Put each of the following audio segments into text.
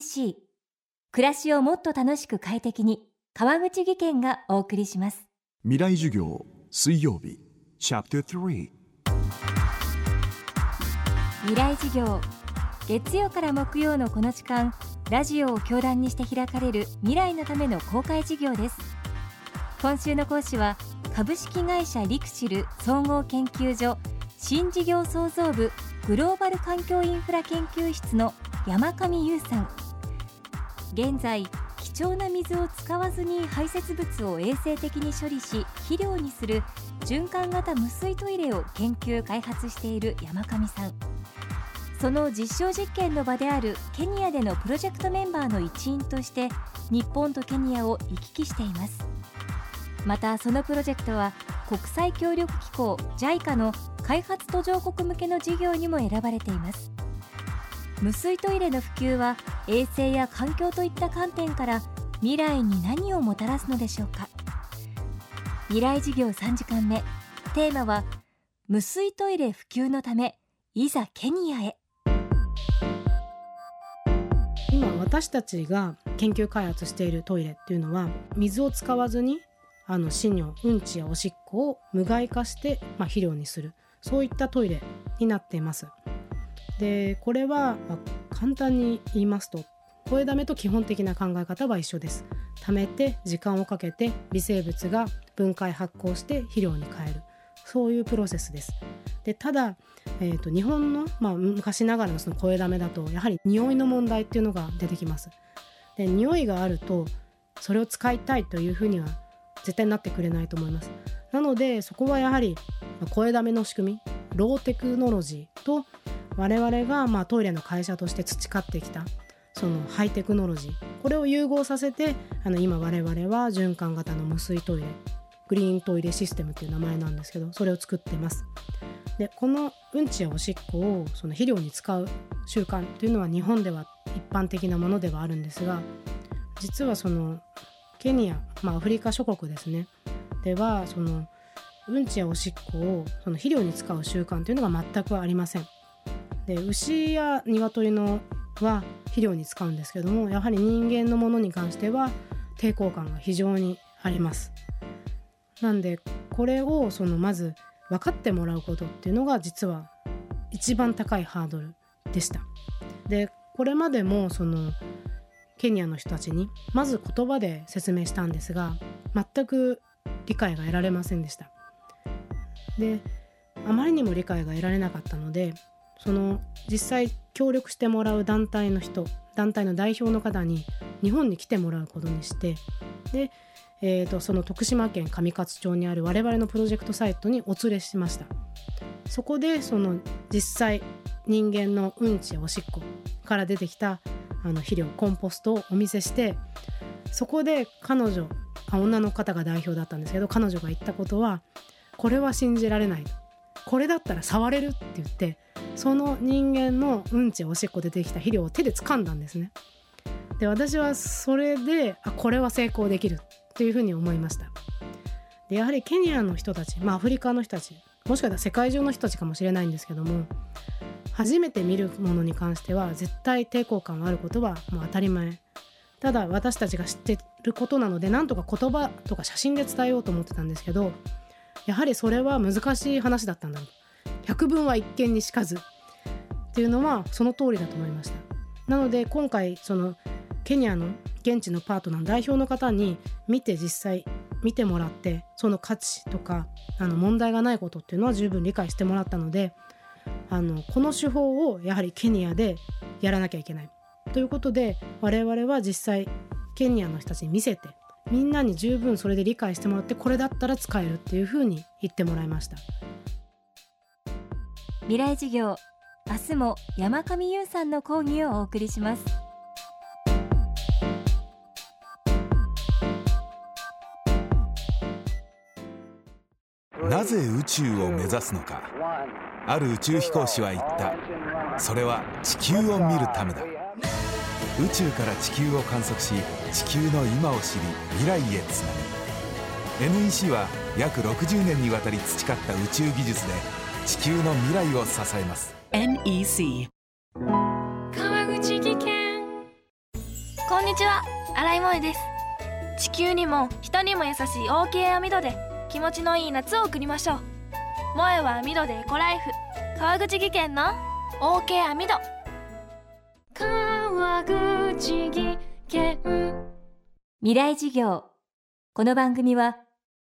C 暮らしをもっと楽しく快適に川口義賢がお送りします。未来授業水曜日チャプター3未来授業月曜から木曜のこの時間ラジオを教壇にして開かれる未来のための公開授業です。今週の講師は株式会社リクシル総合研究所新事業創造部グローバル環境インフラ研究室の山上優さん現在貴重な水を使わずに排泄物を衛生的に処理し肥料にする循環型無水トイレを研究開発している山上さん。その実証実験の場であるケニアでのプロジェクトメンバーの一員として日本とケニアを行き来しています。またそのプロジェクトは国際協力機構 JICA の開発途上国向けの事業にも選ばれています。無水トイレの普及は衛生や環境といった観点から未来に何をもたらすのでしょうか。未来事業3時間目。テーマは無水トイレ普及のためいざケニアへ。今私たちが研究開発しているトイレっていうのは水を使わずにあの死尿うんちやおしっこを無害化して、まあ、肥料にする。そういったトイレになっています。でこれは、ま、簡単に言いますと声だめと基本的な考え方は一緒です。貯めて時間をかけて微生物が分解発酵して肥料に変える。そういうプロセスです。でただ、えーと、日本の、まあ、昔ながらのその声だめだとやはり匂いの問題っていうのが出てきます。で匂いがあるとそれを使いたいというふうには絶対になってくれないと思います。なのでそこはやはり声だめの仕組みローテクノロジーと我々がまあトイレの会社として培ってきたそのハイテクノロジーこれを融合させてあの今我々は循環型の無水トイレグリーントイレシステムっていう名前なんですけどそれを作ってます。でこのうんちやおしっこをその肥料に使う習慣というのは日本では一般的なものではあるんですが実はそのケニア、まあ、アフリカ諸国ですね。ではそのうんちやおしっこをその肥料に使う習慣というのが全くありません。で牛や鶏のは肥料に使うんですけどもやはり人間のものに関しては抵抗感が非常にあります。なんでこれをそのまず分かってもらうことっていうのが実は一番高いハードルでした。でこれまでもそのケニアの人たちにまず言葉で説明したんですが全く理解が得られませんでした。であまりにも理解が得られなかったのでその実際協力してもらう団体の人団体の代表の方に日本に来てもらうことにしてで、えーと、その徳島県上勝町にある我々のプロジェクトサイトにお連れしました。そこでその実際人間のうんちやおしっこから出てきたあの肥料コンポストをお見せしてそこで彼女あ女の方が代表だったんですけど彼女が言ったことはこれは信じられないこれだったら触れるって言ってその人間のうんちおしっこでできた肥料を手で掴んだんですね。で私はそれであこれは成功できるっていうふうに思いました。でやはりケニアの人たち、まあ、アフリカの人たちもしかしたら世界中の人たちかもしれないんですけども初めて見るものに関しては絶対抵抗感があることはもう当たり前。ただ私たちが知ってることなのでなんとか言葉とか写真で伝えようと思ってたんですけどやはりそれは難しい話だったんだろう。百聞は一見にしかず。っていうのはその通りだと思いました。なので今回そのケニアの現地のパートナー代表の方に見て実際見てもらってその価値とかあの問題がないことっていうのは十分理解してもらったのであのこの手法をやはりケニアでやらなきゃいけない。ということで我々は実際ケニアの人たちに見せてみんなに十分それで理解してもらってこれだったら使えるっていうふうに言ってもらいました。未来授業明日も山上優さんの講義をお送りします。なぜ宇宙を目指すのか。ある宇宙飛行士は言った。それは地球を見るためだ。宇宙から地球を観測し地球の今を知り未来へつなぐ。NEC は約60年にわたり培った宇宙技術で地球の未来を支えます。NEC 川口技研。こんにちは。新井萌です。地球にも人にも優しい OK 網戸で気持ちのいい夏を送りましょう。萌えは網戸でエコライフ。川口技研の OK 網戸。川口技研。未来事業。この番組は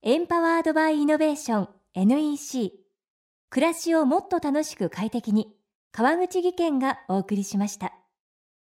エンパワードバイイノベーション NEC 暮らしをもっと楽しく快適に。川口技研がお送りしました。